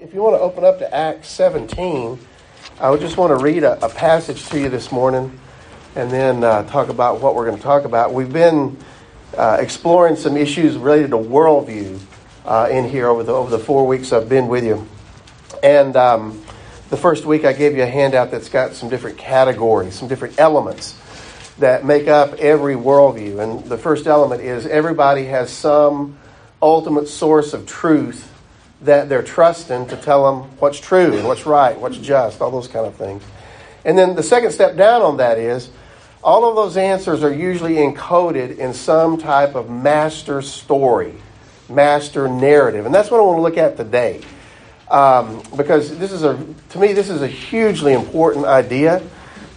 if you want to open up to Acts 17, I would just want to read a, a passage to you this morning and then uh, talk about what we're going to talk about. We've been uh, exploring some issues related to worldview uh, in here over the, over the four weeks I've been with you. And um, the first week I gave you a handout that's got some different categories, some different elements that make up every worldview. And the first element is everybody has some ultimate source of truth that they're trusting to tell them what's true what's right, what's just, all those kind of things. And then the second step down on that is all of those answers are usually encoded in some type of master story, master narrative. And that's what I want to look at today. Um, because this is a, to me, this is a hugely important idea.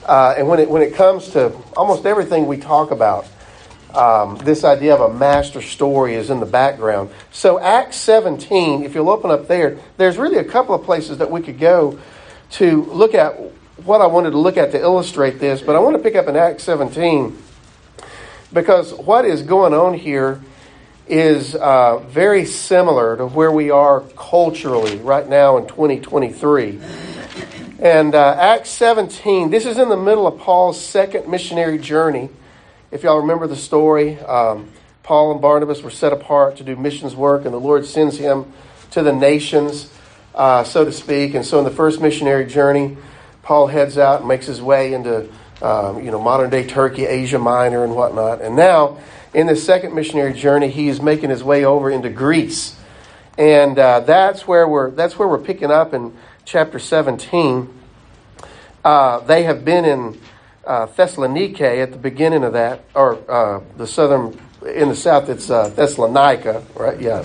Uh, and when it, when it comes to almost everything we talk about, um, this idea of a master story is in the background. So, Acts 17, if you'll open up there, there's really a couple of places that we could go to look at what I wanted to look at to illustrate this, but I want to pick up in Acts 17 because what is going on here is uh, very similar to where we are culturally right now in 2023. And uh, Acts 17, this is in the middle of Paul's second missionary journey. If y'all remember the story, um, Paul and Barnabas were set apart to do missions work, and the Lord sends him to the nations, uh, so to speak. And so, in the first missionary journey, Paul heads out and makes his way into um, you know modern day Turkey, Asia Minor, and whatnot. And now, in the second missionary journey, he is making his way over into Greece, and uh, that's where we're that's where we're picking up in chapter seventeen. Uh, they have been in uh, Thessaloniki at the beginning of that, or uh, the southern, in the south, it's uh, Thessalonica, right? Yeah.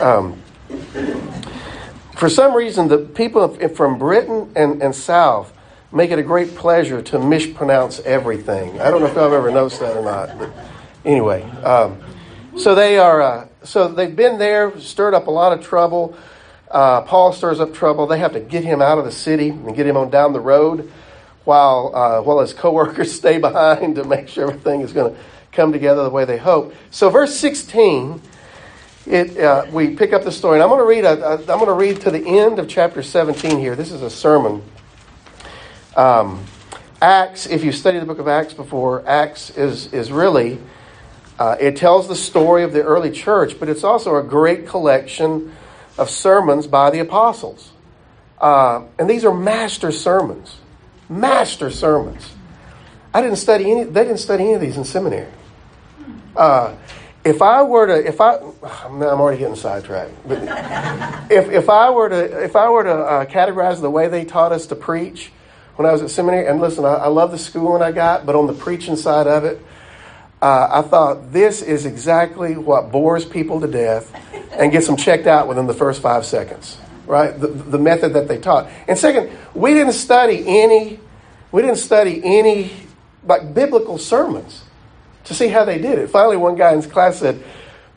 Um, for some reason, the people from Britain and, and south make it a great pleasure to mispronounce everything. I don't know if I've ever noticed that or not, but anyway. Um, so they are, uh, so they've been there, stirred up a lot of trouble. Uh, Paul stirs up trouble. They have to get him out of the city and get him on down the road while, uh, while his coworkers stay behind to make sure everything is going to come together the way they hope. So, verse 16, it, uh, we pick up the story. And I'm going to read. A, a, I'm going to read to the end of chapter 17 here. This is a sermon. Um, Acts, if you studied the book of Acts before, Acts is is really uh, it tells the story of the early church, but it's also a great collection of sermons by the apostles. Uh, and these are master sermons master sermons. I didn't study any. They didn't study any of these in seminary. Uh, if I were to, if I, I'm already getting sidetracked. But if if I were to, if I were to uh, categorize the way they taught us to preach when I was at seminary, and listen, I, I love the schooling I got, but on the preaching side of it, uh, I thought this is exactly what bores people to death and gets them checked out within the first five seconds right? The, the method that they taught. And second, we didn't study any, we didn't study any like biblical sermons to see how they did it. Finally, one guy in his class said,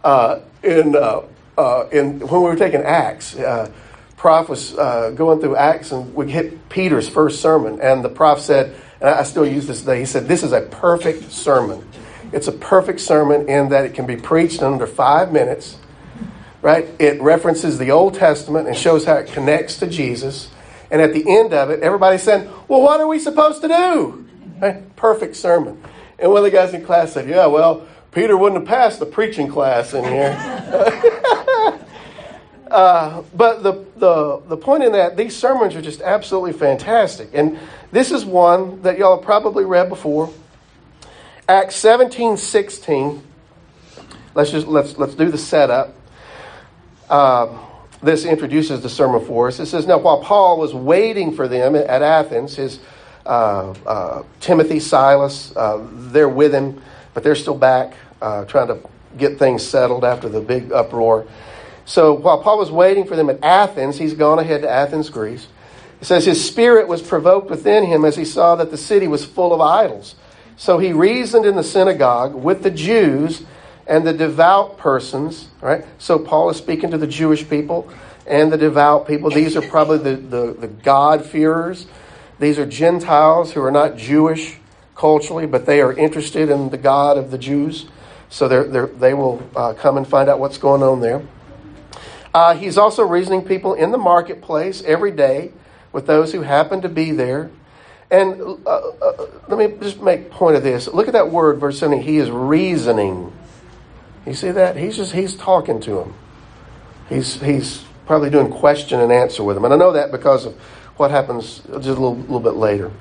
uh, in, uh, uh, in when we were taking Acts, uh, prof was uh, going through Acts and we hit Peter's first sermon, and the prof said, and I still use this today. He said, "This is a perfect sermon. It's a perfect sermon in that it can be preached in under five minutes." right? It references the Old Testament and shows how it connects to Jesus. And at the end of it, everybody said, Well, what are we supposed to do? Perfect sermon. And one of the guys in class said, Yeah, well, Peter wouldn't have passed the preaching class in here. uh, but the, the, the point in that, these sermons are just absolutely fantastic. And this is one that y'all have probably read before. Acts 17 16. Let's just let's let's do the setup uh, this introduces the sermon for us. It says, Now, while Paul was waiting for them at Athens, his uh, uh, Timothy, Silas, uh, they're with him, but they're still back uh, trying to get things settled after the big uproar. So while Paul was waiting for them at Athens, he's gone ahead to Athens, Greece. It says his spirit was provoked within him as he saw that the city was full of idols. So he reasoned in the synagogue with the Jews and the devout persons, right? So Paul is speaking to the Jewish people and the devout people. These are probably the, the, the God-fearers. These are Gentiles who are not Jewish culturally, but they are interested in the God of the Jews. So they're, they're, they will uh, come and find out what's going on there. Uh, he's also reasoning people in the marketplace every day with those who happen to be there. And uh, uh, let me just make point of this. Look at that word, verse 17. He is reasoning. You see that? He's just he's talking to him. He's he's probably doing question and answer with him. And I know that because of what happens just a little, little bit later.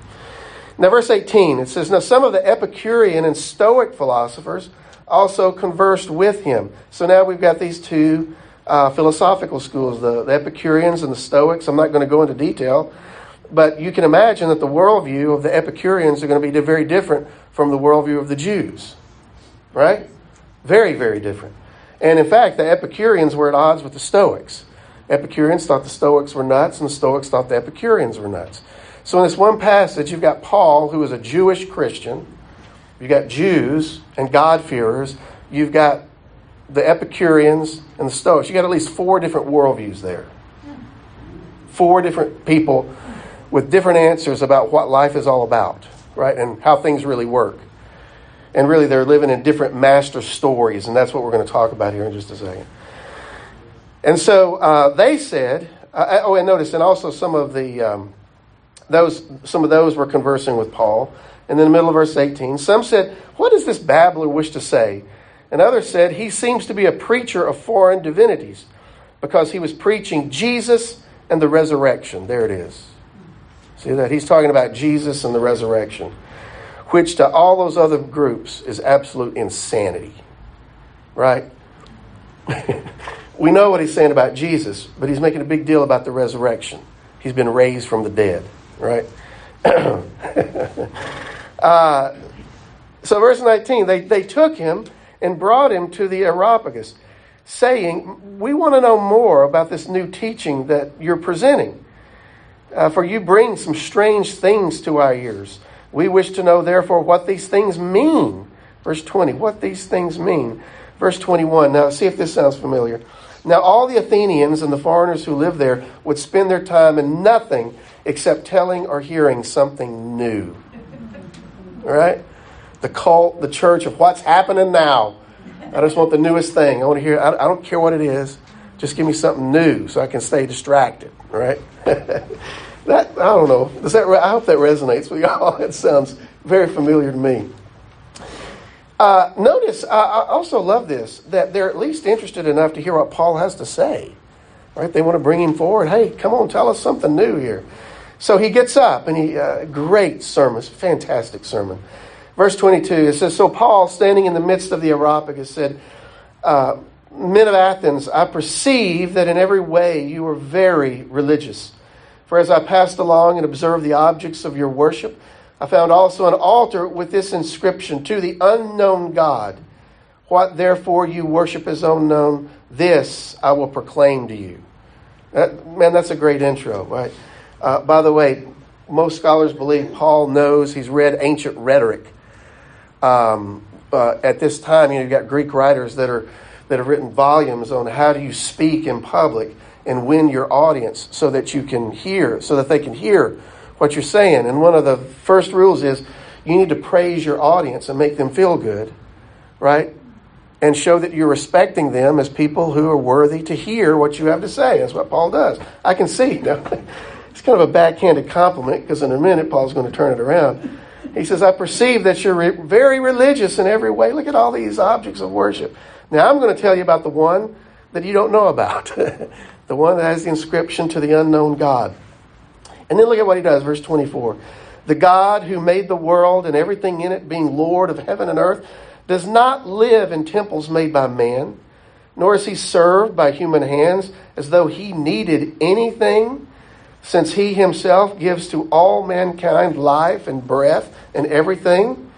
Now, verse 18, it says, Now some of the Epicurean and Stoic philosophers also conversed with him. So now we've got these two uh, philosophical schools, the, the Epicureans and the Stoics. I'm not going to go into detail, but you can imagine that the worldview of the Epicureans are going to be very different from the worldview of the Jews. Right? Very, very different. And in fact, the Epicureans were at odds with the Stoics. Epicureans thought the Stoics were nuts, and the Stoics thought the Epicureans were nuts. So in this one passage, you've got Paul, who is a Jewish Christian. You've got Jews and God-fearers. You've got the Epicureans and the Stoics. You've got at least four different worldviews there. Four different people with different answers about what life is all about, right? And how things really work. And really, they're living in different master stories, and that's what we're going to talk about here in just a second. And so uh, they said, uh, oh, and notice, and also some of the um, those, some of those were conversing with Paul. And in the middle of verse 18, some said, What does this babbler wish to say? And others said, He seems to be a preacher of foreign divinities because he was preaching Jesus and the resurrection. There it is. See that? He's talking about Jesus and the resurrection, which to all those other groups is absolute insanity. Right? we know what he's saying about Jesus, but he's making a big deal about the resurrection. He's been raised from the dead right? uh, so, verse 19, they, they took him and brought him to the Areopagus, saying, We want to know more about this new teaching that you're presenting. Uh, for you bring some strange things to our ears. We wish to know, therefore, what these things mean. Verse 20, what these things mean. Verse 21, now see if this sounds familiar. Now, all the Athenians and the foreigners who live there would spend their time in nothing except telling or hearing something new. All right? The cult, the church of what's happening now. I just want the newest thing. I want to hear, I, don't care what it is. Just give me something new so I can stay distracted. Right? that, I don't know. Does that, I hope that resonates with y'all. It sounds very familiar to me. Uh, notice, I also love this, that they're at least interested enough to hear what Paul has to say. Right? They want to bring him forward. Hey, come on, tell us something new here. So he gets up and he, uh, great sermon, fantastic sermon. Verse 22, it says, So Paul, standing in the midst of the Areopagus, said, uh, Men of Athens, I perceive that in every way you are very religious. For as I passed along and observed the objects of your worship, I found also an altar with this inscription To the unknown God. What therefore you worship as unknown, this I will proclaim to you. That, man, that's a great intro, right? Uh, by the way, most scholars believe Paul knows he's read ancient rhetoric. Um, uh, at this time, you know, you've got Greek writers that are that have written volumes on how do you speak in public and win your audience so that you can hear, so that they can hear what you're saying. And one of the first rules is you need to praise your audience and make them feel good, right? And show that you're respecting them as people who are worthy to hear what you have to say. That's what Paul does. I can see. Now, it's kind of a backhanded compliment because in a minute Paul's going to turn it around. He says, I perceive that you're re- very religious in every way. Look at all these objects of worship. Now, I'm going to tell you about the one that you don't know about the one that has the inscription to the unknown God. And then look at what he does, verse 24. The God who made the world and everything in it, being Lord of heaven and earth, does not live in temples made by man, nor is he served by human hands as though he needed anything since he himself gives to all mankind life and breath and everything.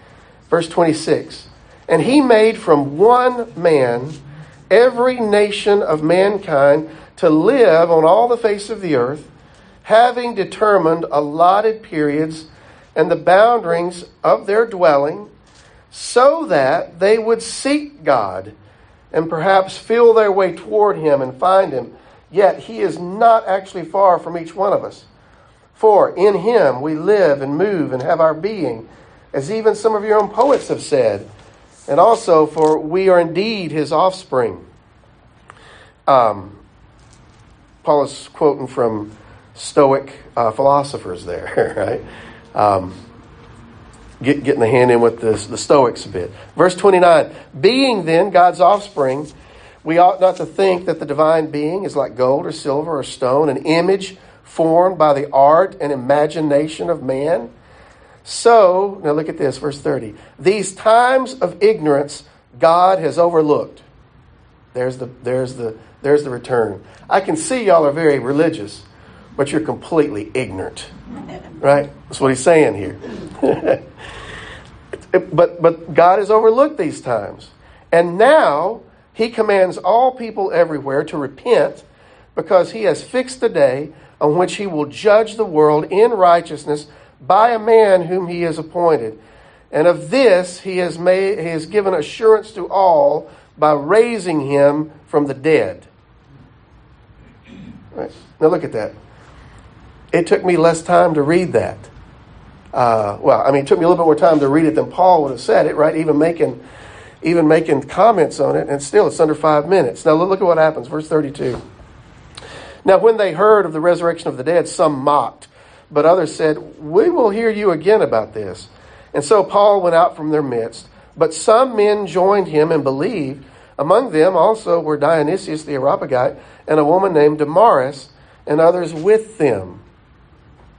Verse 26 And he made from one man every nation of mankind to live on all the face of the earth, having determined allotted periods and the boundaries of their dwelling, so that they would seek God and perhaps feel their way toward him and find him Yet he is not actually far from each one of us. For in him we live and move and have our being, as even some of your own poets have said. And also, for we are indeed his offspring. Um, Paul is quoting from Stoic uh, philosophers there, right? Um, get, getting the hand in with the, the Stoics a bit. Verse 29 Being then God's offspring, we ought not to think that the divine being is like gold or silver or stone, an image formed by the art and imagination of man. So, now look at this, verse 30. These times of ignorance God has overlooked. There's the, there's the, there's the return. I can see y'all are very religious, but you're completely ignorant. Right? That's what he's saying here. but, but God has overlooked these times. And now he commands all people everywhere to repent because he has fixed a day on which he will judge the world in righteousness by a man whom he has appointed. And of this he has made he has given assurance to all by raising him from the dead. Right. Now look at that. It took me less time to read that. Uh, well, I mean, it took me a little bit more time to read it than Paul would have said it, right? Even making, even making comments on it, and still it's under five minutes. Now look at what happens, verse thirty-two. Now, when they heard of the resurrection of the dead, some mocked, but others said, "We will hear you again about this." And so Paul went out from their midst. But some men joined him and believed. Among them also were Dionysius the Areopagite and a woman named Damaris, and others with them.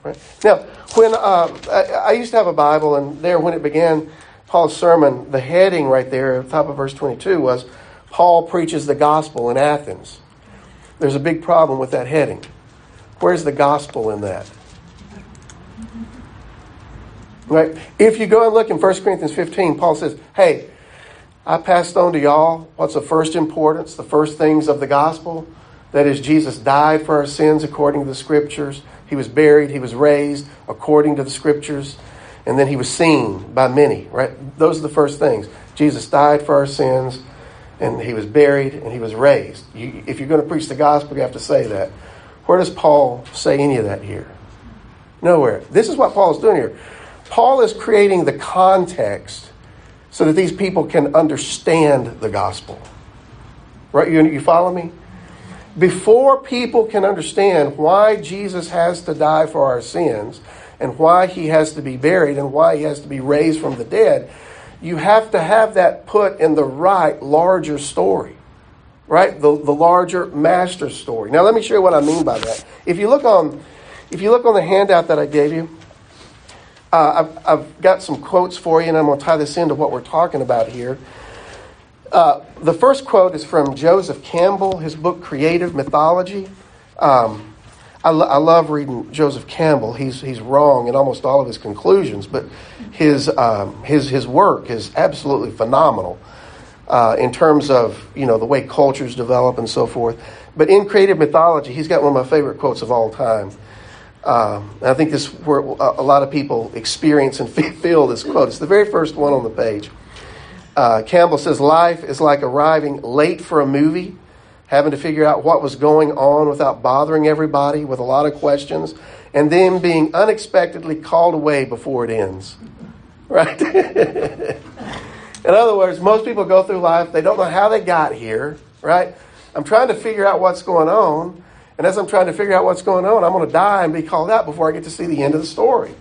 Right? Now, when uh, I, I, used to have a Bible, and there, when it began Paul's sermon, the heading right there at the top of verse 22 was Paul preaches the gospel in Athens. There's a big problem with that heading. Where's the gospel in that? Right? If you go and look in 1 Corinthians 15, Paul says, Hey, I passed on to y'all what's of first importance, the first things of the gospel. That is, Jesus died for our sins according to the scriptures. He was buried, he was raised according to the scriptures, and then he was seen by many, right? Those are the first things. Jesus died for our sins, and he was buried, and he was raised. You, if you're going to preach the gospel, you have to say that. Where does Paul say any of that here? Nowhere. This is what Paul is doing here. Paul is creating the context so that these people can understand the gospel. Right? You, you follow me? Before people can understand why Jesus has to die for our sins and why he has to be buried and why he has to be raised from the dead, you have to have that put in the right, larger story. Right? The, the larger master story. Now let me show you what I mean by that. If you look on if you look on the handout that I gave you, uh, I've, I've, got some quotes for you, and I'm going to tie this into what we're talking about here. Uh, the first quote is from Joseph Campbell, his book Creative Mythology. Um, I, lo- I, love reading Joseph Campbell. He's, he's wrong in almost all of his conclusions, but his, um, his, his work is absolutely phenomenal uh, in terms of you know, the way cultures develop and so forth. But in Creative Mythology, he's got one of my favorite quotes of all time. Um, I think this where a lot of people experience and feel this quote. It's the very first one on the page. Uh, Campbell says, "Life is like arriving late for a movie, having to figure out what was going on without bothering everybody with a lot of questions, and then being unexpectedly called away before it ends." Right. In other words, most people go through life; they don't know how they got here. Right. I'm trying to figure out what's going on and as I'm trying to figure out what's going on, I'm going to die and be called out before I get to see the end of the story.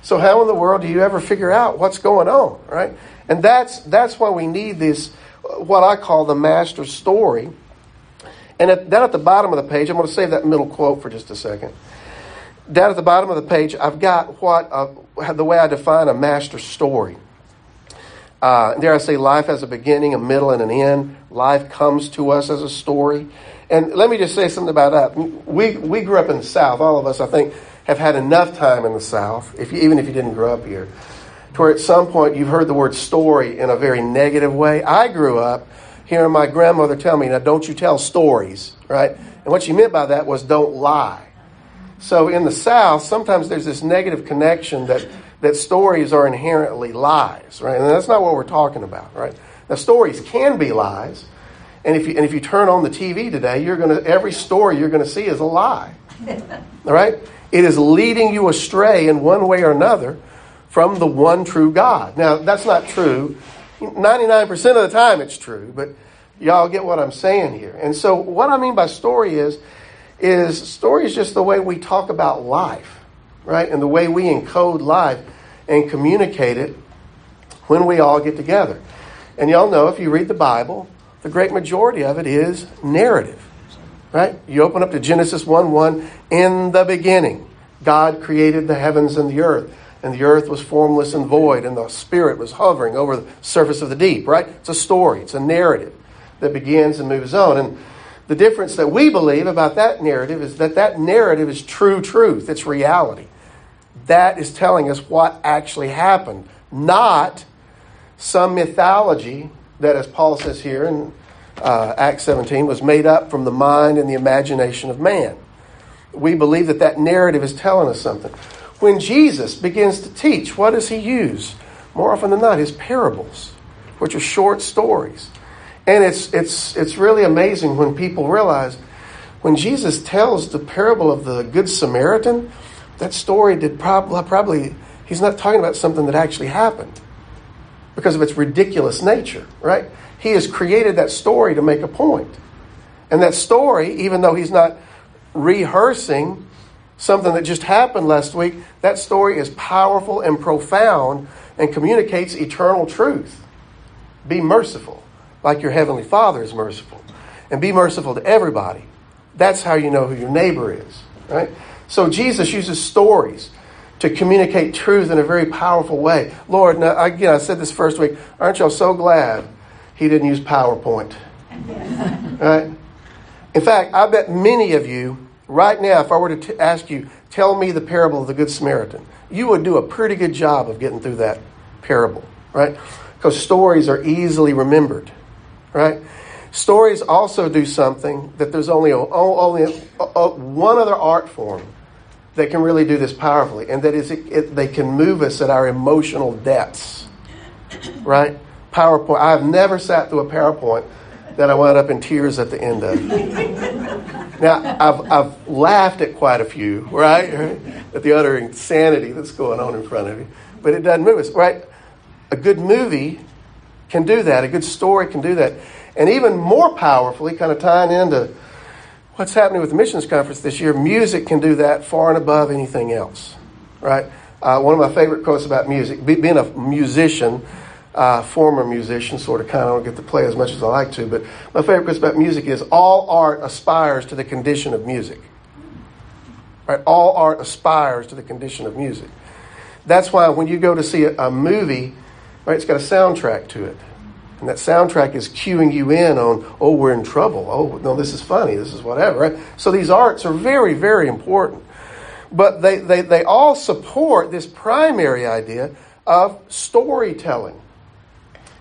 So how in the world do you ever figure out what's going on, right? And that's that's why we need this what I call the master story. And at, down at the bottom of the page, I'm going to save that middle quote for just a second. Down at the bottom of the page, I've got what uh, the way I define a master story. Uh, I say, life has a beginning, a middle, and an end. Life comes to us as a story. And let me just say something about that. We, we grew up in the South. All of us, I think, have had enough time in the South, if you, even if you didn't grow up here, to where at some point you've heard the word story in a very negative way. I grew up hearing my grandmother tell me, now don't you tell stories, right? And what she meant by that was don't lie. So in the South, sometimes there's this negative connection that, that stories are inherently lies, right? And that's not what we're talking about, right? Now, stories can be lies, and if you, and if you turn on the TV today, you're going to every story you're going to see is a lie. All right? It is leading you astray in one way or another from the one true God. Now, that's not true. 99% of the time it's true, but y'all get what I'm saying here. And so what I mean by story is is story is just the way we talk about life, right? And the way we encode life and communicate it when we all get together. And y'all know if you read the Bible, the great majority of it is narrative, right? You open up to Genesis 1 1, in the beginning, God created the heavens and the earth. And the earth was formless and void, and the Spirit was hovering over the surface of the deep, right? It's a story, it's a narrative that begins and moves on. And the difference that we believe about that narrative is that that narrative is true truth, it's reality. That is telling us what actually happened, not some mythology that, as Paul says here in uh, Acts 17, was made up from the mind and the imagination of man. We believe that that narrative is telling us something. When Jesus begins to teach, what does he use? More often than not, his parables, which are short stories. And it's, it's, it's really amazing when people realize when Jesus tells the parable of the Good Samaritan, that story did prob- probably, he's not talking about something that actually happened because of its ridiculous nature, right? He has created that story to make a point. And that story, even though he's not rehearsing something that just happened last week, that story is powerful and profound and communicates eternal truth. Be merciful like your Heavenly Father is merciful. And be merciful to everybody. That's how you know who your neighbor is, right? So Jesus uses stories to communicate truth in a very powerful way. Lord, now, again, I said this first week. Aren't y'all so glad he didn't use PowerPoint? right? In fact, I bet many of you, right now, if I were to t- ask you, tell me the parable of the Good Samaritan, you would do a pretty good job of getting through that parable, right? Because stories are easily remembered right? Stories also do something that there's only, only one other art form that can really do this powerfully, and that is it, it, they can move us at our emotional depths, right? PowerPoint. I've never sat through a PowerPoint that I wound up in tears at the end of. now, I've, I've laughed at quite a few, right? At the utter insanity that's going on in front of you, but it doesn't move us, right? A good movie can do that. A good story can do that. And even more powerfully, kind of tying into what's happening with the missions conference this year, music can do that far and above anything else, right? Uh, one of my favorite quotes about music, being a musician, uh, former musician, sort of kind of don't get to play as much as I like to, but my favorite quote about music is all art aspires to the condition of music. Right? All art aspires to the condition of music. That's why when you go to see a, a movie, Right? It's got a soundtrack to it. And that soundtrack is cueing you in on, oh, we're in trouble. Oh, no, this is funny. This is whatever. Right? So these arts are very, very important. But they, they, they all support this primary idea of storytelling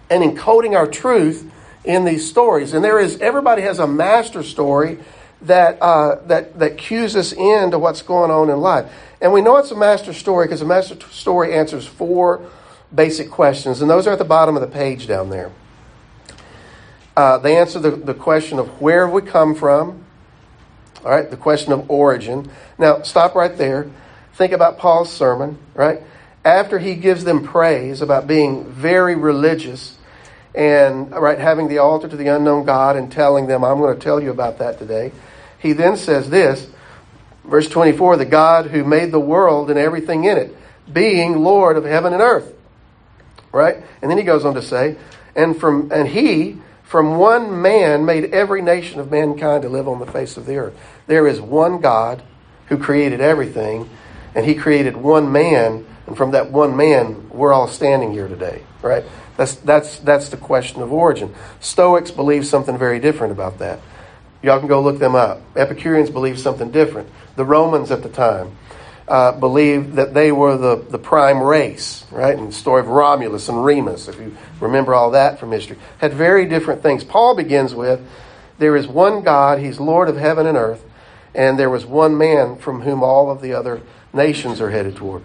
and encoding our truth in these stories. And there is, everybody has a master story that, uh, that, that cues us into what's going on in life. And we know it's a master story because a master story answers four basic questions, and those are at the bottom of the page down there. Uh, they answer the, the question of where have we come from, all right, the question of origin. Now, stop right there. Think about Paul's sermon, right? After he gives them praise about being very religious and, right, having the altar to the unknown God and telling them, I'm going to tell you about that today, he then says this, verse 24, the God who made the world and everything in it, being Lord of heaven and earth right? And then he goes on to say, and from and he from one man made every nation of mankind to live on the face of the earth. There is one God who created everything, and he created one man, and from that one man we're all standing here today, right? That's that's that's the question of origin. Stoics believe something very different about that. Y'all can go look them up. Epicureans believe something different. The Romans at the time uh, believed that they were the, the prime race, right? And the story of Romulus and Remus, if you remember all that from history, had very different things. Paul begins with there is one God, he's Lord of heaven and earth, and there was one man from whom all of the other nations are headed toward.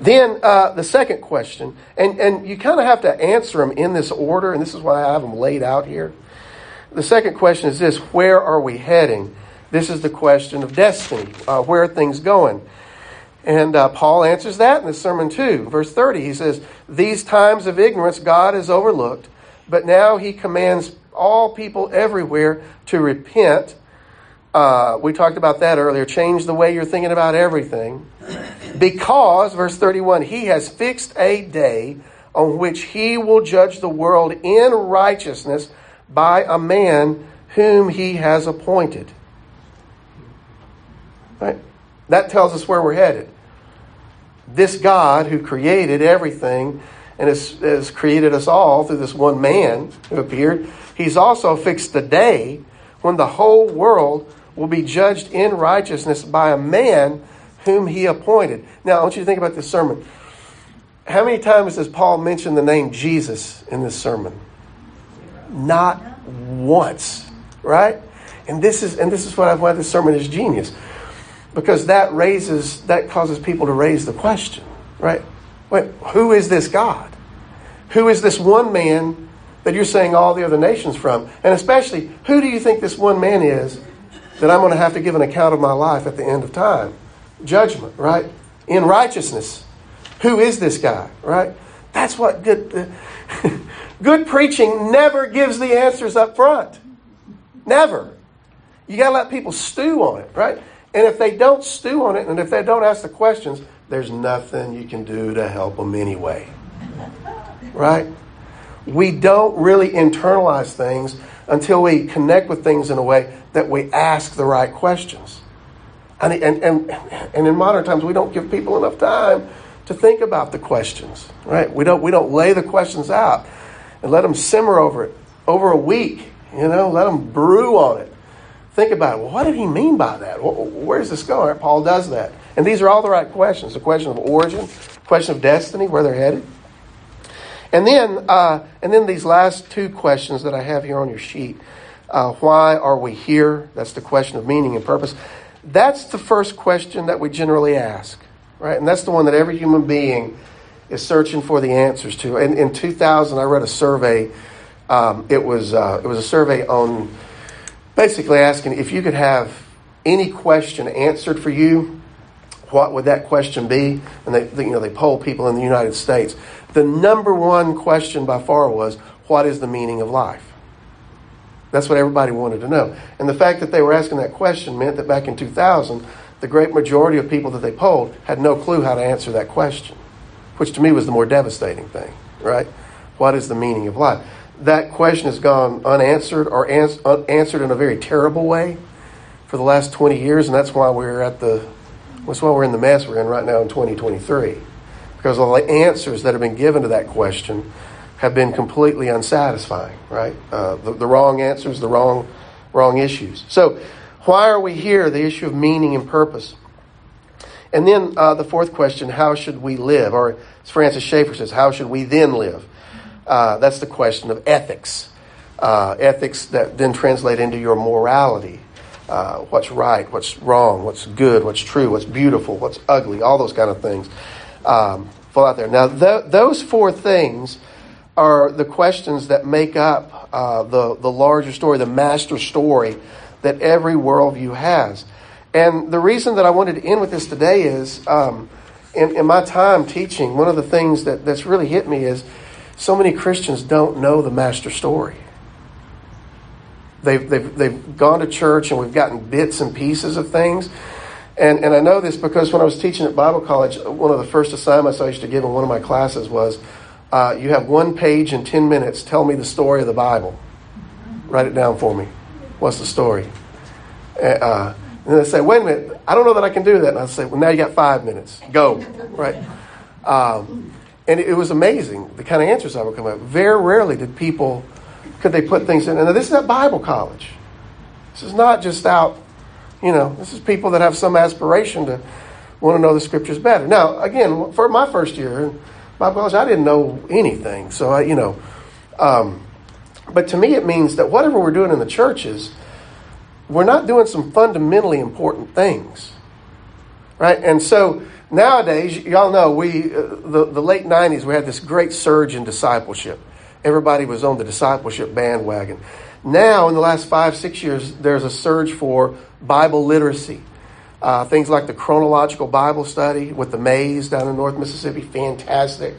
Then uh, the second question, and, and you kind of have to answer them in this order, and this is why I have them laid out here. The second question is this where are we heading? This is the question of destiny. Uh, where are things going? And uh, Paul answers that in the sermon too. Verse 30, he says, These times of ignorance God has overlooked, but now he commands all people everywhere to repent Uh, we talked about that earlier. Change the way you're thinking about everything. Because, verse 31, he has fixed a day on which he will judge the world in righteousness by a man whom he has appointed. Right? That tells us where we're headed. This God who created everything and has, has created us all through this one man who appeared, he's also fixed the day when the whole world will be judged in righteousness by a man whom he appointed. Now, I want you to think about this sermon. How many times does Paul mention the name Jesus in this sermon? Not once, right? And this is and this is what I've why this sermon is genius. Because that raises that causes people to raise the question, right? Wait, who is this God? Who is this one man that you're saying all the other nations from? And especially, who do you think this one man is that I'm going to have to give an account of my life at the end of time? Judgment, right? In righteousness. Who is this guy, right? That's what good, good preaching never gives the answers up front. Never. You got to let people stew on it, right? And if they don't stew on it and if they don't ask the questions, there's nothing you can do to help them anyway. Right? We don't really internalize things until we connect with things in a way that we ask the right questions. And, and, and, and in modern times, we don't give people enough time to think about the questions, right? We don't, we don't lay the questions out and let them simmer over it over a week, you know, let them brew on it. Think about it. Well, what did he mean by that? Where's this going? Paul does that. And these are all the right questions the question of origin, question of destiny, where they're headed. And then, uh, and then these last two questions that I have here on your sheet. Uh, why are we here? That's the question of meaning and purpose. That's the first question that we generally ask right? And that's the one that every human being is searching for the answers to. And in 2000, I read a survey. Um, it was uh, it was a survey on basically asking if you could have any question answered for you, what would that question be? And they, you know they polled people in the United States. The number one question by far was, "What is the meaning of life?" That's what everybody wanted to know. And the fact that they were asking that question meant that back in 2000 the great majority of people that they polled had no clue how to answer that question, which to me was the more devastating thing, right? What is the meaning of life? That question has gone unanswered or ans- answered in a very terrible way for the last 20 years, and that's why we're at the that's why we're in the mess we're in right now in 2023. Because all the answers that have been given to that question have been completely unsatisfying, right? Uh, the, the wrong answers, the wrong wrong issues. So why are we here? The issue of meaning and purpose. And then uh, the fourth question how should we live? Or as Francis Schaeffer says, how should we then live? Uh, that's the question of ethics. Uh, ethics that then translate into your morality. Uh, what's right, what's wrong, what's good, what's true, what's beautiful, what's ugly, all those kind of things um, fall out there. Now, th- those four things are the questions that make up uh, the, the larger story, the master story that every worldview has. And the reason that I wanted to end with this today is um, in, in, my time teaching, one of the things that, that's really hit me is so many Christians don't know the master story. They've, they've, they've gone to church and we've gotten bits and pieces of things. And, and I know this because when I was teaching at Bible college, one of the first assignments I used to give in one of my classes was uh, you have one page in 10 minutes, tell me the story of the Bible. Write it down for me. What's the story? Uh, and they say, wait a minute, I don't know that I can do that. And I say, well, now you got five minutes. Go. Right? Um, and it, was amazing the kind of answers I would come up. Very rarely did people, could they put things in. And this is at Bible college. This is not just out, you know, this is people that have some aspiration to want to know the scriptures better. Now, again, for my first year in Bible college, I didn't know anything. So, I, you know, um, but to me, it means that whatever we're doing in the churches, we're not doing some fundamentally important things. Right? And so nowadays, y'all know, we, uh, the, the late 90s, we had this great surge in discipleship. Everybody was on the discipleship bandwagon. Now, in the last five, six years, there's a surge for Bible literacy. Uh, things like the chronological Bible study with the Mays down in North Mississippi, fantastic.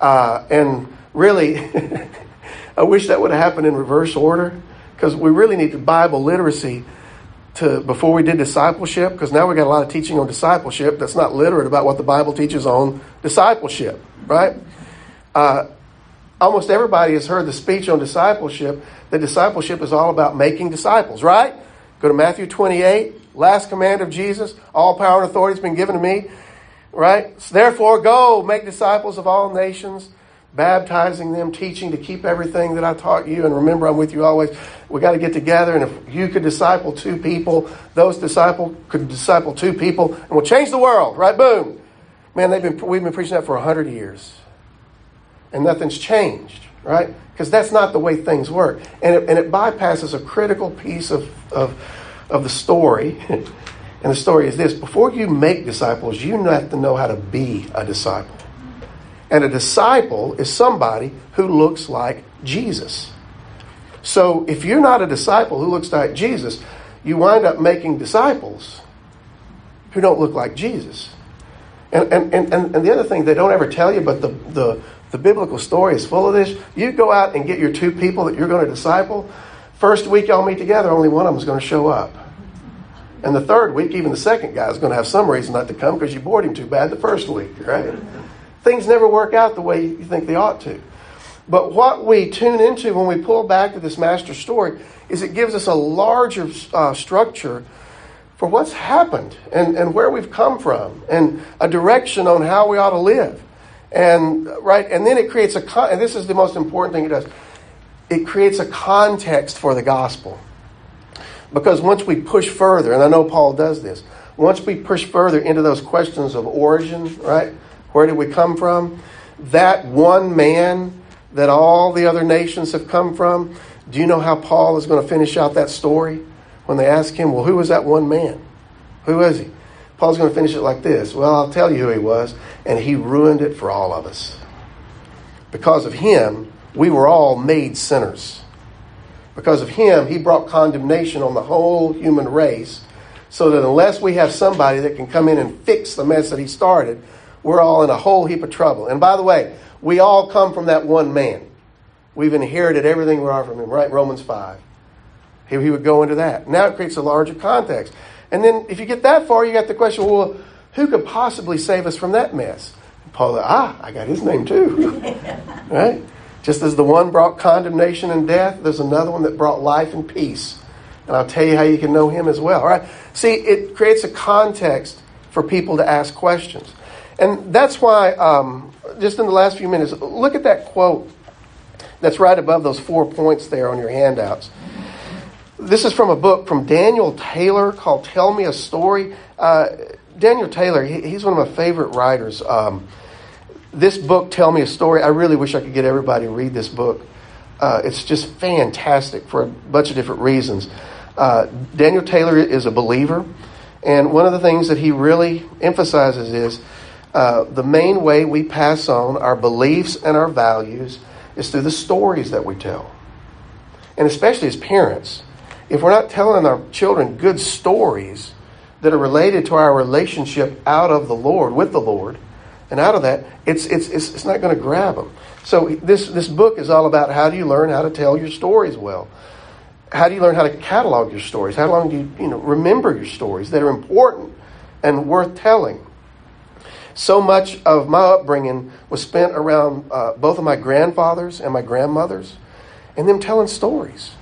Uh, and really, I wish that would have happened in reverse order because we really need the Bible literacy to before we did discipleship, because now we got a lot of teaching on discipleship that's not literate about what the Bible teaches on discipleship, right? Uh, almost everybody has heard the speech on discipleship. That discipleship is all about making disciples, right? Go to Matthew 28, last command of Jesus. All power and authority has been given to me, right? So therefore, go make disciples of all nations baptizing them, teaching to keep everything that I taught you. And remember, I'm with you always. We got to get together, and if you could disciple two people, those disciple could disciple two people, and we'll change the world. Right? Boom. Man, they've been we've been preaching that for hundred years, and nothing's changed. Right? Because that's not the way things work, and it, and it bypasses a critical piece of of of the story. And the story is this before you make disciples, you have to know how to be a disciple. And a disciple is somebody who looks like Jesus. So if you're not a disciple who looks like Jesus, you wind up making disciples who don't look like Jesus. And, and, and, and the other thing they don't ever tell you, but the, the, the biblical story is full of this. You go out and get your two people that you're going to disciple. First week y'all meet together, only one of them is going to show up. And the third week, even the second guy is going to have some reason not to come because you bored him too bad the first week, right? Things never work out the way you think they ought to. But what we tune into when we pull back to this master story is it gives us a larger uh, structure for what's happened and, and where we've come from and a direction on how we ought to live. And right, and then it creates a con- and this is the most important thing it does. It creates a context for the gospel. Because once we push further, and I know Paul does this, once we push further into those questions of origin, right? Where did we come from? That one man that all the other nations have come from. Do you know how Paul is going to finish out that story? When they ask him, well, who was that one man? Who was he? Paul's going to finish it like this Well, I'll tell you who he was, and he ruined it for all of us. Because of him, we were all made sinners. Because of him, he brought condemnation on the whole human race, so that unless we have somebody that can come in and fix the mess that he started, we're all in a whole heap of trouble. And by the way, we all come from that one man. We've inherited everything we are from him, right? Romans 5. He, he would go into that. Now it creates a larger context. And then if you get that far, you got the question well, who could possibly save us from that mess? Paul, ah, I got his name too. right? Just as the one brought condemnation and death, there's another one that brought life and peace. And I'll tell you how you can know him as well. All right? See, it creates a context for people to ask questions. And that's why, um, just in the last few minutes, look at that quote that's right above those four points there on your handouts. This is from a book from Daniel Taylor called Tell Me a Story. Uh, Daniel Taylor, he, he's one of my favorite writers. Um, this book, Tell Me a Story, I really wish I could get everybody to read this book. Uh, it's just fantastic for a bunch of different reasons. Uh, Daniel Taylor is a believer, and one of the things that he really emphasizes is uh, the main way we pass on our beliefs and our values is through the stories that we tell. And especially as parents, if we're not telling our children good stories that are related to our relationship out of the Lord, with the Lord, and out of that, it's, it's, it's, it's not going to grab them. So this, this book is all about how do you learn how to tell your stories well? How do you learn how to catalog your stories? How long do you, you know, remember your stories that are important and worth telling? So much of my upbringing was spent around uh, both of my grandfathers and my grandmothers and them telling stories.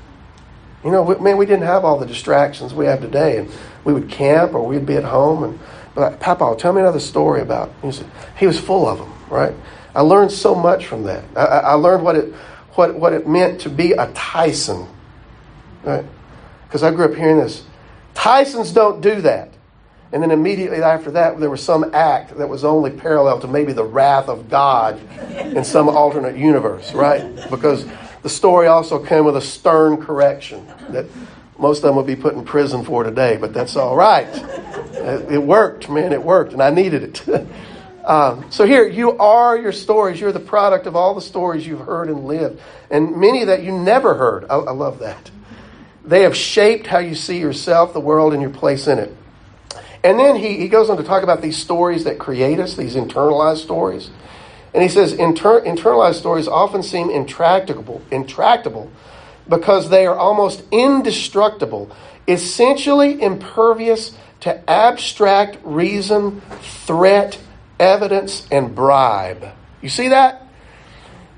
You know, man, we didn't have all the distractions we have today. And we would camp or we'd be at home and like, Papa, tell me another story about. He, said, he was full of them, right? I learned so much from that. I, I learned what it, what, what it meant to be a Tyson, right? Because I grew up hearing this. Tysons don't do that. And then immediately after that, there was some act that was only parallel to maybe the wrath of God in some alternate universe, right? Because the story also came with a stern correction that most of them would be put in prison for today, but that's all right. It worked, man, it worked, and I needed it. Um, so here, you are your stories. You're the product of all the stories you've heard and lived, and many that you never heard. I, I love that. They have shaped how you see yourself, the world, and your place in it. And then he, he goes on to talk about these stories that create us, these internalized stories. And he says Inter- internalized stories often seem intractable, intractable because they are almost indestructible essentially impervious to abstract reason, threat, evidence, and bribe. You see that?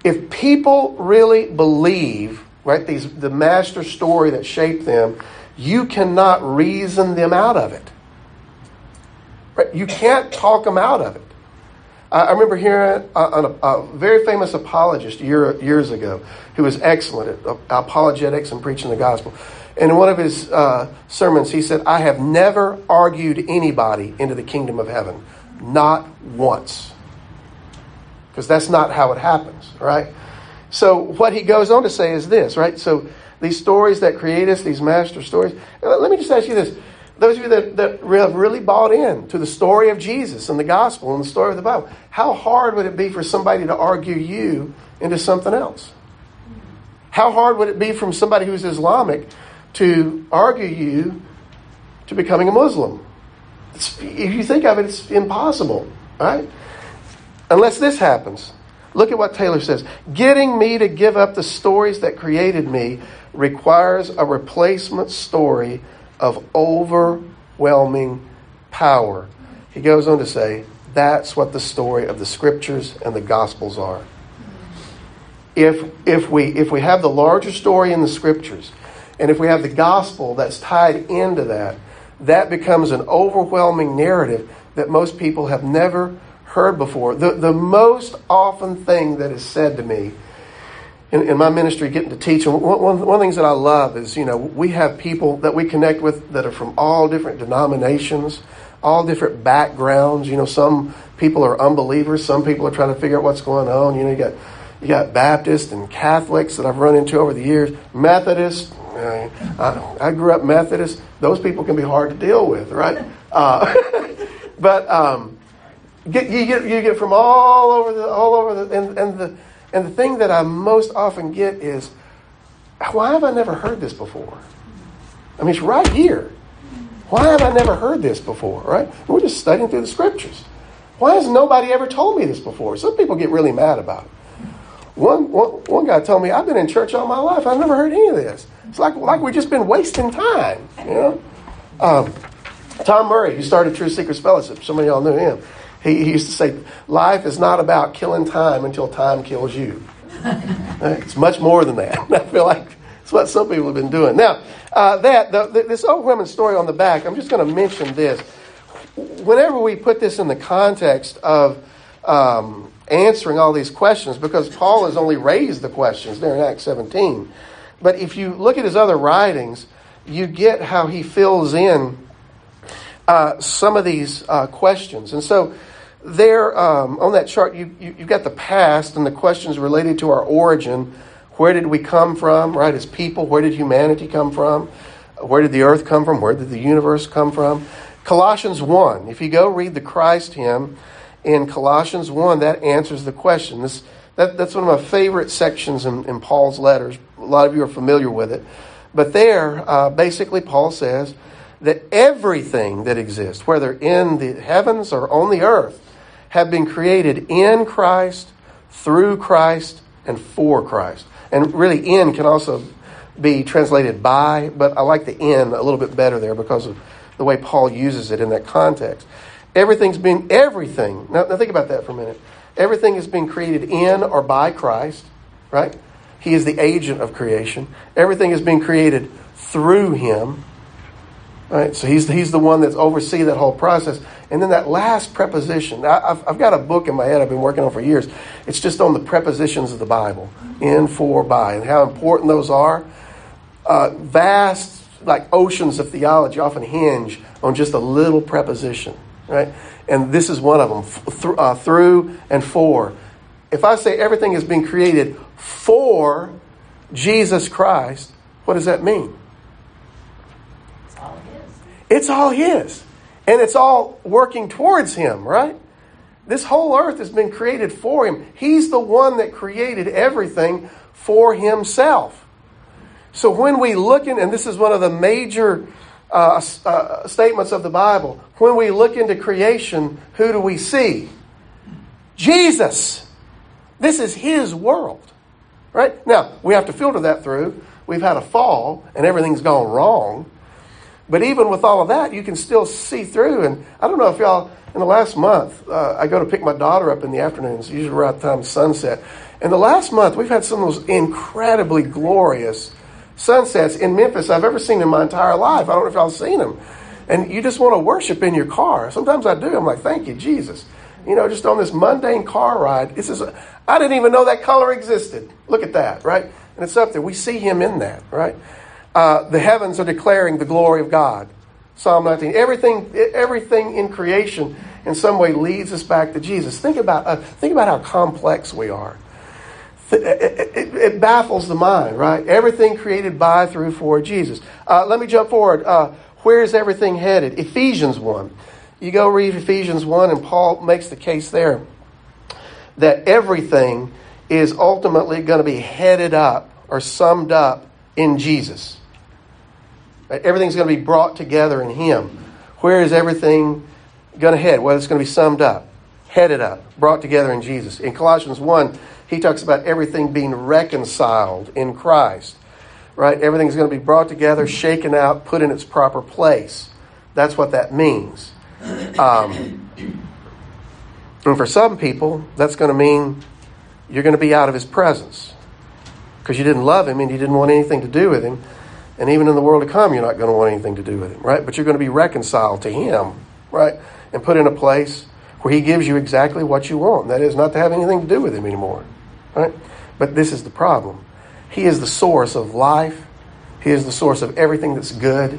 If people really believe, right, these the master story that shaped them, you cannot reason them out of it. You can't talk them out of it. I remember hearing a, a, a very famous apologist year, years ago who was excellent at apologetics and preaching the gospel. And in one of his uh, sermons, he said, I have never argued anybody into the kingdom of heaven. Not once. Because that's not how it happens, right? So, what he goes on to say is this, right? So, these stories that create us, these master stories. Let me just ask you this those of you that, that have really bought in to the story of Jesus and the gospel and the story of the Bible, how hard would it be for somebody to argue you into something else? How hard would it be from somebody who's Islamic to argue you to becoming a Muslim? It's, if you think of it, it's impossible, right? Unless this happens. Look at what Taylor says. Getting me to give up the stories that created me requires a replacement story of overwhelming power. He goes on to say, that's what the story of the scriptures and the gospels are. If, if, we, if we have the larger story in the scriptures, and if we have the gospel that's tied into that, that becomes an overwhelming narrative that most people have never heard before. The, the most often thing that is said to me in, in my ministry, getting to teach, and one, one, one of the things that I love is, you know, we have people that we connect with that are from all different denominations, all different backgrounds. You know, some people are unbelievers, some people are trying to figure out what's going on. You know, you got you got Baptists and Catholics that I've run into over the years, Methodists. I, I grew up Methodist. Those people can be hard to deal with, right? Uh, but um, get, you get you get from all over the all over the and, and the and the thing that I most often get is, why have I never heard this before? I mean, it's right here. Why have I never heard this before, right? We're just studying through the scriptures. Why has nobody ever told me this before? Some people get really mad about it. One, one, one guy told me, I've been in church all my life. I've never heard any of this. It's like, like we've just been wasting time, you know? Um, Tom Murray, who started True Seekers Fellowship, some of y'all knew him. He, he used to say, Life is not about killing time until time kills you. it's much more than that. I feel like it's what some people have been doing. Now, uh, that the, this overwhelming story on the back, I'm just going to mention this. Whenever we put this in the context of um, answering all these questions, because Paul has only raised the questions there in Acts 17, but if you look at his other writings, you get how he fills in uh, some of these uh, questions. And so, there um, on that chart, you, you, have got the past and the questions related to our origin. Where did we come from, right, as people? Where did humanity come from? Where did the earth come from? Where did the universe come from? Colossians 1. If you go read the Christ hymn in Colossians 1, that answers the question. This, that, that's one of my favorite sections in, in, Paul's letters. A lot of you are familiar with it. But there, uh, basically, Paul says that everything that exists, whether in the heavens or on the earth, have been created in Christ, through Christ, and for Christ. And really, in can also be translated by, but I like the in a little bit better there because of the way Paul uses it in that context. Everything's been, everything, now, now think about that for a minute. Everything has been created in or by Christ, right? He is the agent of creation. Everything has been created through Him. Right? So he's, he's the one that's oversee that whole process. And then that last preposition, I, have I've got a book in my head I've been working on for years. It's just on the prepositions of the Bible, in, for, by, and how important those are. Uh, vast, like oceans of theology, often hinge on just a little preposition, right? And this is one of them, th- uh, through and for. If I say everything has been created for Jesus Christ, what does that mean? It's all His. And it's all working towards Him, right? This whole earth has been created for Him. He's the one that created everything for Himself. So when we look in, and this is one of the major uh, uh, statements of the Bible, when we look into creation, who do we see? Jesus. This is His world. Right? Now, we have to filter that through. We've had a fall and everything's gone wrong. But even with all of that, you can still see through. And I don't know if y'all, in the last month, uh, I go to pick my daughter up in the afternoons, usually around the time sunset. In the last month, we've had some of those incredibly glorious sunsets in Memphis I've ever seen in my entire life. I don't know if y'all seen them. And you just want to worship in your car. Sometimes I do. I'm like, thank you, Jesus. You know, just on this mundane car ride. This is, I didn't even know that color existed. Look at that, right? And it's up there. We see him in that, right? Uh, the heavens are declaring the glory of God. Psalm 19. Everything, everything in creation in some way leads us back to Jesus. Think about, uh, think about how complex we are. It, it, it, baffles the mind, right? Everything created by, through, for Jesus. Uh, let me jump forward. Uh, where is everything headed? Ephesians 1. You go read Ephesians 1, and Paul makes the case there that everything is ultimately going to be headed up or summed up in Jesus. Everything's going to be brought together in Him. Where is everything going to head? Well, it's going to be summed up, headed up, brought together in Jesus. In Colossians 1, he talks about everything being reconciled in Christ. Right? Everything's going to be brought together, shaken out, put in its proper place. That's what that means. Um, and for some people, that's going to mean you're going to be out of his presence because you didn't love him and you didn't want anything to do with him. And even in the world to come, you're not going to want anything to do with him, right? But you're going to be reconciled to him, right? And put in a place where he gives you exactly what you want. That is, not to have anything to do with him anymore, right? But this is the problem. He is the source of life. He is the source of everything that's good.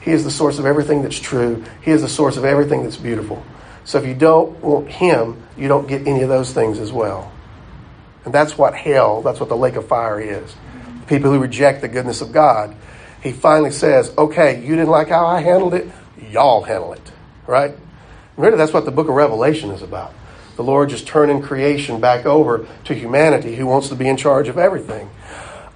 He is the source of everything that's true. He is the source of everything that's beautiful. So if you don't want Him, you don't get any of those things as well. And that's what hell, that's what the lake of fire is. People who reject the goodness of God. He finally says, okay, you didn't like how I handled it, y'all handle it. Right? Really, that's what the book of Revelation is about. The Lord just turning creation back over to humanity who wants to be in charge of everything.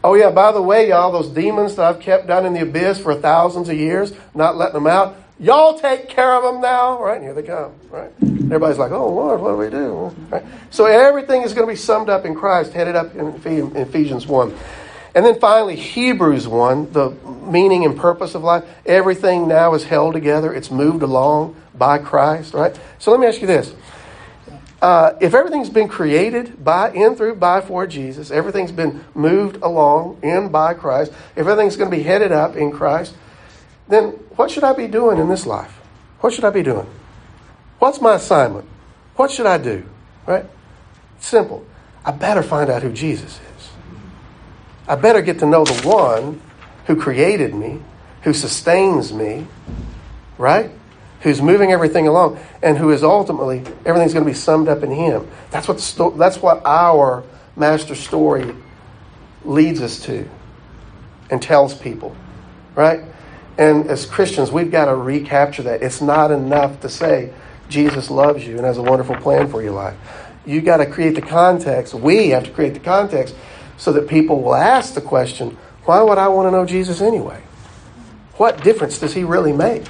Oh, yeah, by the way, y'all, those demons that I've kept down in the abyss for thousands of years, not letting them out, y'all take care of them now. Right? And here they come. Right? Everybody's like, oh, Lord, what do we do? Right? So everything is going to be summed up in Christ, headed up in Ephesians 1. And then finally, Hebrews 1, the meaning and purpose of life. Everything now is held together, it's moved along by Christ, right? So let me ask you this uh, if everything's been created by, in, through, by, for Jesus, everything's been moved along in, by Christ, if everything's going to be headed up in Christ, then what should I be doing in this life? What should I be doing? What's my assignment? What should I do? Right? Simple. I better find out who Jesus is. I better get to know the one who created me, who sustains me, right? who's moving everything along, and who is ultimately everything's going to be summed up in Him. That's what sto- that's what our master story leads us to and tells people, right? And as Christians, we've got to recapture that. It's not enough to say Jesus loves you and has a wonderful plan for your life. You got to create the context. We have to create the context so that people will ask the question, why would I want to know Jesus anyway? What difference does he really make?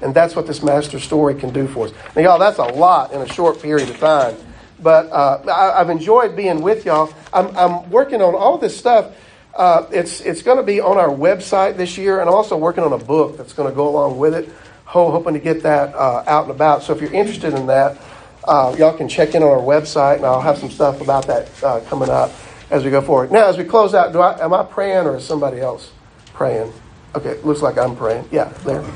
And that's what this master story can do for us. Now, y'all, that's a lot in a short period of time. But uh, I, have enjoyed being with y'all. I'm, I'm working on all this stuff. Uh, it's it's going to be on our website this year, and I'm also working on a book that's going to go along with it. Ho, hoping to get that uh, out and about. So if you're interested in that, uh, y'all can check in on our website, and I'll have some stuff about that uh, coming up as we go forward. Now, as we close out, do I, am I praying or is somebody else praying? Okay, looks like I'm praying. Yeah, there.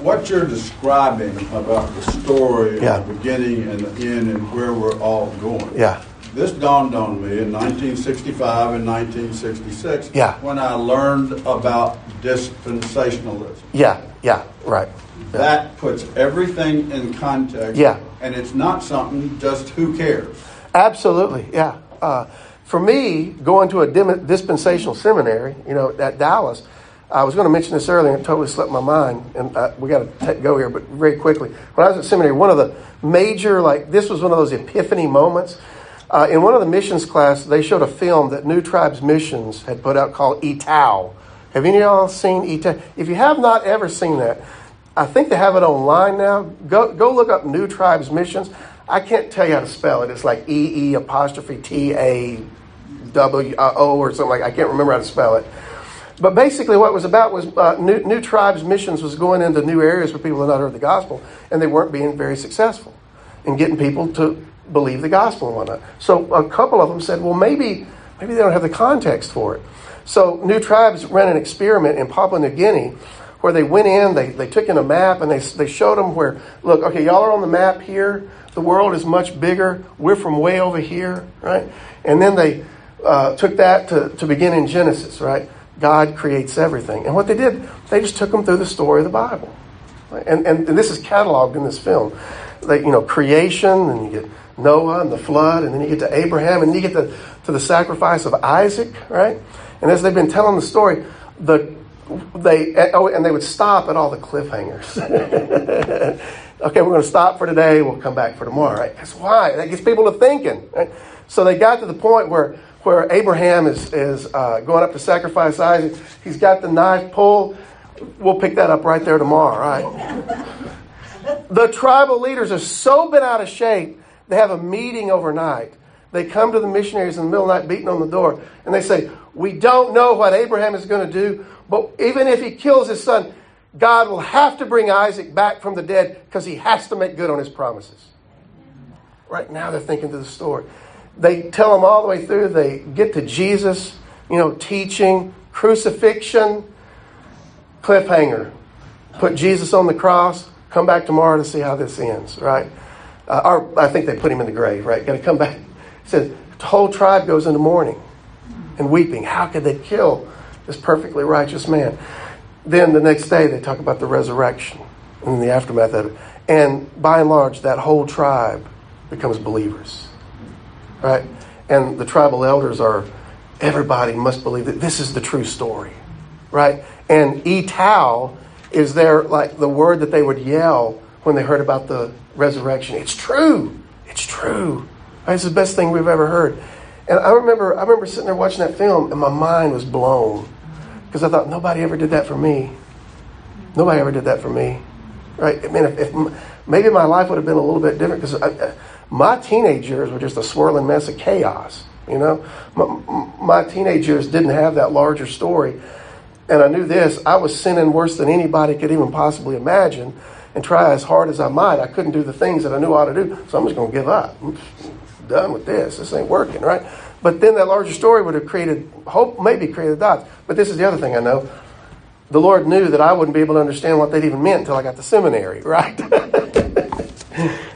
What you're describing about the story yeah. the beginning and the end and where we're all going. Yeah. This dawned on me in 1965 and 1966 yeah. when I learned about dispensationalism. Yeah, yeah, right. That puts everything in context. Yeah. And it's not something just who cares. Absolutely, yeah. Uh, for me, going to a dispensational seminary, you know, at Dallas, I was going to mention this earlier and it totally slipped my mind, and uh, we got to go here, but very quickly. When I was at seminary, one of the major, like, this was one of those epiphany moments. Uh, in one of the missions class, they showed a film that New Tribes Missions had put out called Ee-Taow. Have any of y'all seen Ee-Taow? If you have not ever seen that, I think they have it online now. Go, go look up New Tribes Missions. I can't tell you how to spell it. It's like E E apostrophe T A W uh, or something like I can't remember how to spell it. But basically, what it was about was uh, new, new tribes missions was going into new areas where people had not heard the gospel, and they weren't being very successful in getting people to believe the gospel and whatnot. So a couple of them said, well, maybe maybe they don't have the context for it. So new tribes ran an experiment in Papua New Guinea where they went in, they, they took in a map, and they, they showed them where, look, okay, y'all are on the map here. The world is much bigger. We're from way over here, right? And then they uh, took that to, to begin in Genesis, right? God creates everything. And what they did, they just took them through the story of the Bible. Right? And, and, this is cataloged in this film. They, you know, creation, and you get Noah and the flood, and then you get to Abraham, and you get to, to the sacrifice of Isaac, right? And as they've been telling the story, the they oh, and they would stop at all the cliffhangers. okay, we're going to stop for today. We'll come back for tomorrow. Right? That's why that gets people to thinking. Right? So they got to the point where where Abraham is is uh, going up to sacrifice Isaac. He's got the knife pulled. We'll pick that up right there tomorrow. Right? the tribal leaders are so bent out of shape. They have a meeting overnight. They come to the missionaries in the middle of the night, beating on the door, and they say, "We don't know what Abraham is going to do. But even if he kills his son, God will have to bring Isaac back from the dead because he has to make good on his promises. Right now, they're thinking to the story. They tell them all the way through. They get to Jesus, you know, teaching, crucifixion, cliffhanger. Put Jesus on the cross. Come back tomorrow to see how this ends, right? Uh, or I think they put him in the grave, right? Got to come back. Says the whole tribe goes into mourning and weeping. How could they kill this perfectly righteous man. Then the next day they talk about the resurrection and the aftermath of it. And by and large, that whole tribe becomes believers. Right? And the tribal elders are, everybody must believe that this is the true story. Right? And etau is their, like, the word that they would yell when they heard about the resurrection. It's true. It's true. Right? It's the best thing we've ever heard. And I remember, I remember sitting there watching that film, and my mind was blown because I thought nobody ever did that for me. Nobody ever did that for me, right? I mean, if, if maybe my life would have been a little bit different because my teenage years were just a swirling mess of chaos. You know, my, my teenage years didn't have that larger story, and I knew this: I was sinning worse than anybody could even possibly imagine. And try as hard as I might, I couldn't do the things that I knew I ought to do. So I'm just going to give up done with this. This ain't working, right? But then that larger story would have created hope, maybe created dots. But this is the other thing I know. The Lord knew that I wouldn't be able to understand what that even meant until I got to seminary, right?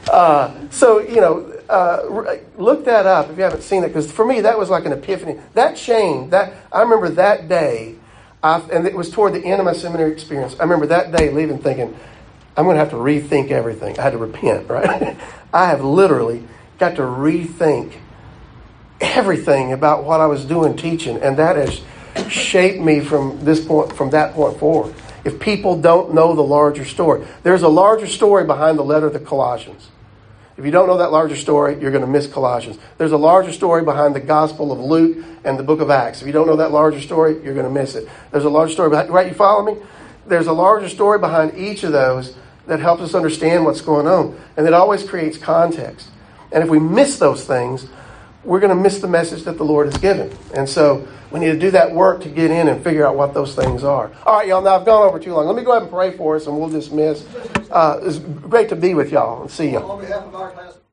uh, so, you know, uh, look that up if you haven't seen it, because for me, that was like an epiphany. That changed. That, I remember that day, I, and it was toward the end of my seminary experience. I remember that day leaving thinking, I'm going to have to rethink everything. I had to repent, right? I have literally got to rethink everything about what I was doing teaching, and that has shaped me from this point, from that point forward. If people don't know the larger story, there's a larger story behind the letter of the Colossians. If you don't know that larger story, you're going to miss Colossians. There's a larger story behind the Gospel of Luke and the book of Acts. If you don't know that larger story, you're going to miss it. There's a larger story behind, right? You follow me? There's a larger story behind each of those that helps us understand what's going on, and it always creates context. And if we miss those things, we're going to miss the message that the Lord has given. And so we need to do that work to get in and figure out what those things are. All right, y'all. Now I've gone over too long. Let me go ahead and pray for us, and we'll dismiss. Uh, it's great to be with y'all and see you.